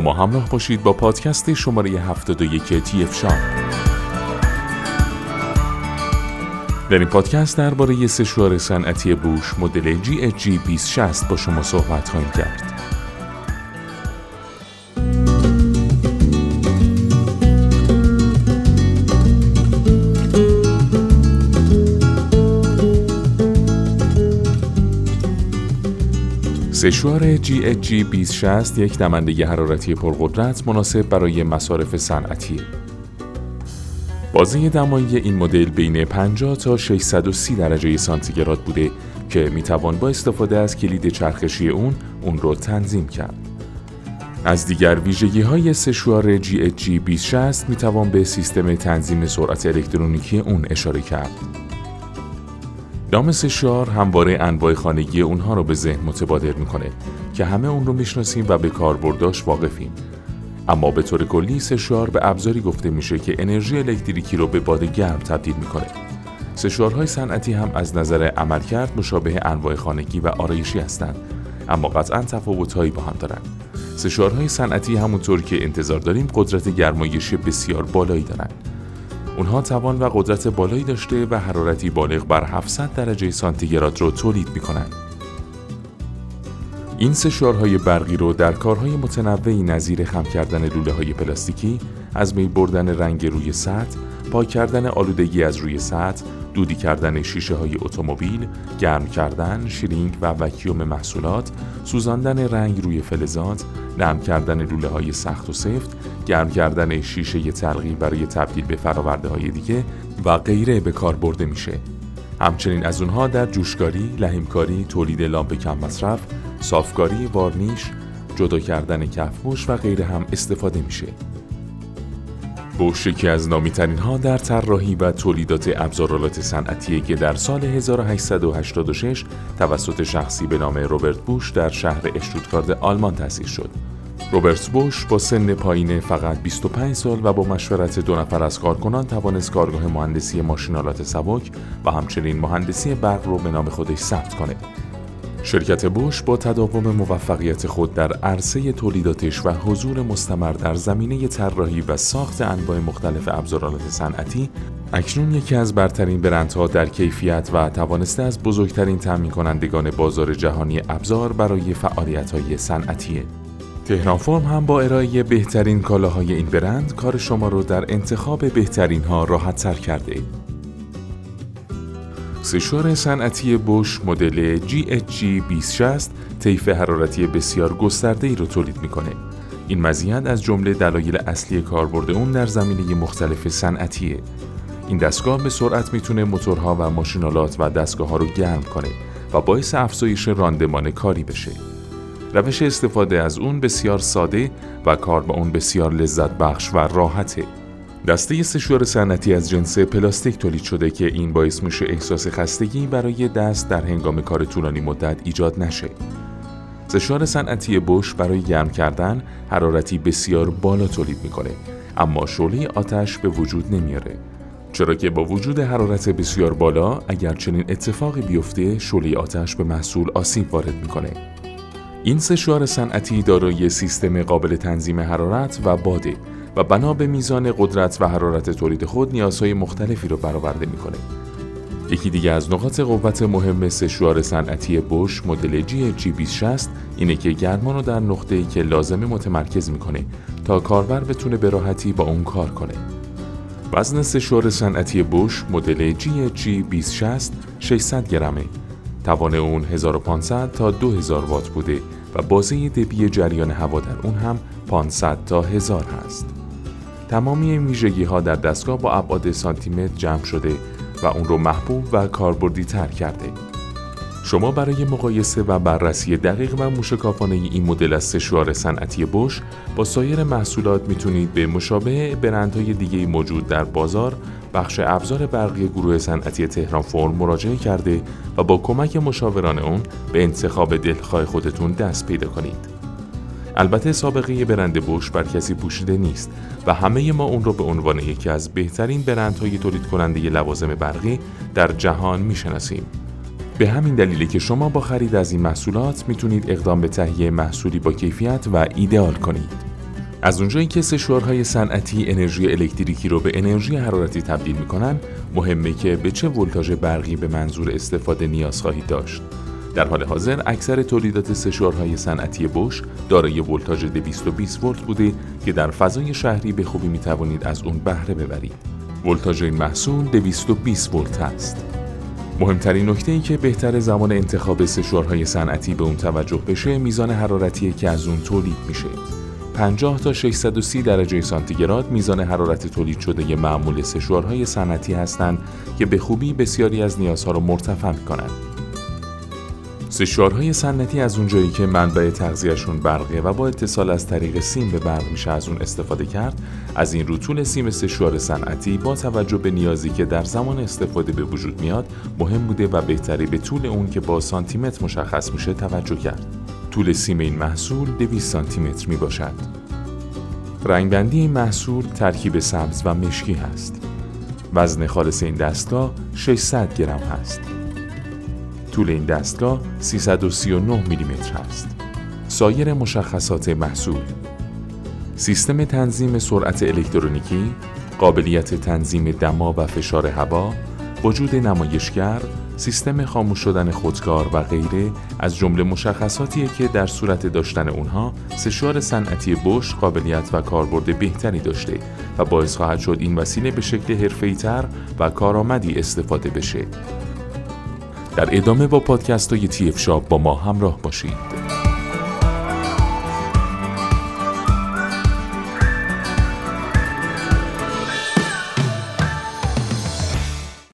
ما همراه باشید با پادکست شماره 71 تی اف شام در این پادکست درباره سشوار صنعتی بوش مدل جی 2060 با شما صحبت خواهیم کرد. سشوار GHG 2060 یک دمنده حرارتی پرقدرت مناسب برای مصارف صنعتی بازه دمایی این مدل بین 50 تا 630 درجه سانتیگراد بوده که می‌توان با استفاده از کلید چرخشی اون اون رو تنظیم کرد. از دیگر ویژگی های سشوار GHG 2060 می‌توان به سیستم تنظیم سرعت الکترونیکی اون اشاره کرد. نام سشوار همواره انواع خانگی اونها رو به ذهن متبادر می‌کنه که همه اون رو می‌شناسیم و به کاربرداش واقفیم اما به طور کلی سشوار به ابزاری گفته میشه که انرژی الکتریکی رو به باد گرم تبدیل می‌کنه. سشوارهای صنعتی هم از نظر عملکرد مشابه انواع خانگی و آرایشی هستند اما قطعا تفاوتهایی با هم دارند. سشوارهای صنعتی همونطور که انتظار داریم قدرت گرمایشی بسیار بالایی دارند. اونها توان و قدرت بالایی داشته و حرارتی بالغ بر 700 درجه سانتیگراد رو تولید می‌کنند. این سشوارهای برقی رو در کارهای متنوعی نظیر خم کردن لوله های پلاستیکی، از می بردن رنگ روی سطح، پاک کردن آلودگی از روی سطح، دودی کردن شیشه های اتومبیل، گرم کردن، شرینگ و وکیوم محصولات، سوزاندن رنگ روی فلزات، نرم کردن لوله های سخت و سفت، گرم کردن شیشه تلقی برای تبدیل به فراورده های دیگه و غیره به کار برده میشه. همچنین از اونها در جوشکاری، لحیمکاری، تولید لامپ کم مصرف، صافکاری، وارنیش، جدا کردن کفموش و غیره هم استفاده میشه. بوش یکی از نامیترین ها در طراحی و تولیدات ابزارالات صنعتی که در سال 1886 توسط شخصی به نام روبرت بوش در شهر اشتوتگارد آلمان تأسیس شد. روبرت بوش با سن پایین فقط 25 سال و با مشورت دو نفر از کارکنان توانست کارگاه مهندسی ماشینالات سبک و همچنین مهندسی برق رو به نام خودش ثبت کنه. شرکت بوش با تداوم موفقیت خود در عرصه تولیداتش و حضور مستمر در زمینه طراحی و ساخت انواع مختلف ابزارالات صنعتی اکنون یکی از برترین برندها در کیفیت و توانسته از بزرگترین تامین کنندگان بازار جهانی ابزار برای فعالیت‌های صنعتیه. تهران فرم هم با ارائه بهترین کالاهای این برند کار شما رو در انتخاب بهترین ها راحت تر کرده. سشوار صنعتی بوش مدل GHG 2060 طیف حرارتی بسیار گسترده ای رو تولید می‌کنه. این مزیت از جمله دلایل اصلی کاربرد اون در زمینه مختلف صنعتیه. این دستگاه به سرعت می‌تونه موتورها و ماشینالات و دستگاه ها رو گرم کنه و باعث افزایش راندمان کاری بشه. روش استفاده از اون بسیار ساده و کار با اون بسیار لذت بخش و راحته. دسته سشوار صنعتی از جنس پلاستیک تولید شده که این باعث میشه احساس خستگی برای دست در هنگام کار طولانی مدت ایجاد نشه. سشوار صنعتی بوش برای گرم کردن حرارتی بسیار بالا تولید می‌کنه اما شعله آتش به وجود نمیاره. چرا که با وجود حرارت بسیار بالا اگر چنین اتفاقی بیفته شعله آتش به محصول آسیب وارد می‌کنه. این سشوار صنعتی دارای سیستم قابل تنظیم حرارت و باده و بنا به میزان قدرت و حرارت تولید خود نیازهای مختلفی رو برآورده می‌کنه. یکی دیگه از نقاط قوت مهم سشوار صنعتی بوش مدل جی جی 2060 اینه که گرمان رو در نقطه‌ای که لازمه متمرکز می‌کنه تا کاربر بتونه به راحتی با اون کار کنه. وزن سشوار صنعتی بوش مدل جی جی 2060 600 گرمه. توان اون 1500 تا 2000 وات بوده و بازه دبی جریان هوا در اون هم 500 تا 1000 هست. تمامی ویژگی ها در دستگاه با ابعاد سانتیمتر جمع شده و اون رو محبوب و کاربردی تر کرده. شما برای مقایسه و بررسی دقیق و موشکافانه این مدل از سشوار صنعتی بوش با سایر محصولات می‌تونید به مشابه برندهای دیگه موجود در بازار بخش ابزار برقی گروه صنعتی تهران فرم مراجعه کرده و با کمک مشاوران اون به انتخاب دلخواه خودتون دست پیدا کنید. البته سابقه برند بوش بر کسی پوشیده نیست و همه ما اون رو به عنوان یکی از بهترین برندهای تولید کننده لوازم برقی در جهان می‌شناسیم. به همین دلیلی که شما با خرید از این محصولات می‌تونید اقدام به تهیه محصولی با کیفیت و ایدئال کنید. از اونجایی که سشوارهای صنعتی انرژی الکتریکی رو به انرژی حرارتی تبدیل می‌کنن مهمه که به چه ولتاژ برقی به منظور استفاده نیاز خواهید داشت در حال حاضر اکثر تولیدات سشوارهای صنعتی بوش دارای ولتاژ 220 ولت بوده که در فضای شهری به خوبی می توانید از اون بهره ببرید. ولتاژ این محصول 220 ولت است. مهمترین نکته ای که بهتر زمان انتخاب سشوارهای صنعتی به اون توجه بشه میزان حرارتی که از اون تولید میشه. 50 تا 630 درجه سانتیگراد میزان حرارت تولید شده ی معمول سشوارهای صنعتی هستند که به خوبی بسیاری از نیازها را مرتفع می‌کنند. سشوارهای سنتی از اونجایی که منبع تغذیهشون برقه و با اتصال از طریق سیم به برق میشه از اون استفاده کرد از این رو طول سیم سشوار صنعتی با توجه به نیازی که در زمان استفاده به وجود میاد مهم بوده و بهتری به طول اون که با سانتیمتر مشخص میشه توجه کرد. طول سیم این محصول 200 سانتیمتر می باشد رنگبندی این محصول ترکیب سبز و مشکی هست. وزن خالص این دستگاه 600 گرم هست. طول این دستگاه 339 میلیمتر است. سایر مشخصات محصول سیستم تنظیم سرعت الکترونیکی، قابلیت تنظیم دما و فشار هوا، وجود نمایشگر، سیستم خاموش شدن خودکار و غیره از جمله مشخصاتیه که در صورت داشتن اونها سشوار صنعتی بوش قابلیت و کاربرد بهتری داشته و باعث خواهد شد این وسیله به شکل حرفه‌ای‌تر و کارآمدی استفاده بشه. در ادامه با پادکست های تی شاب با ما همراه باشید.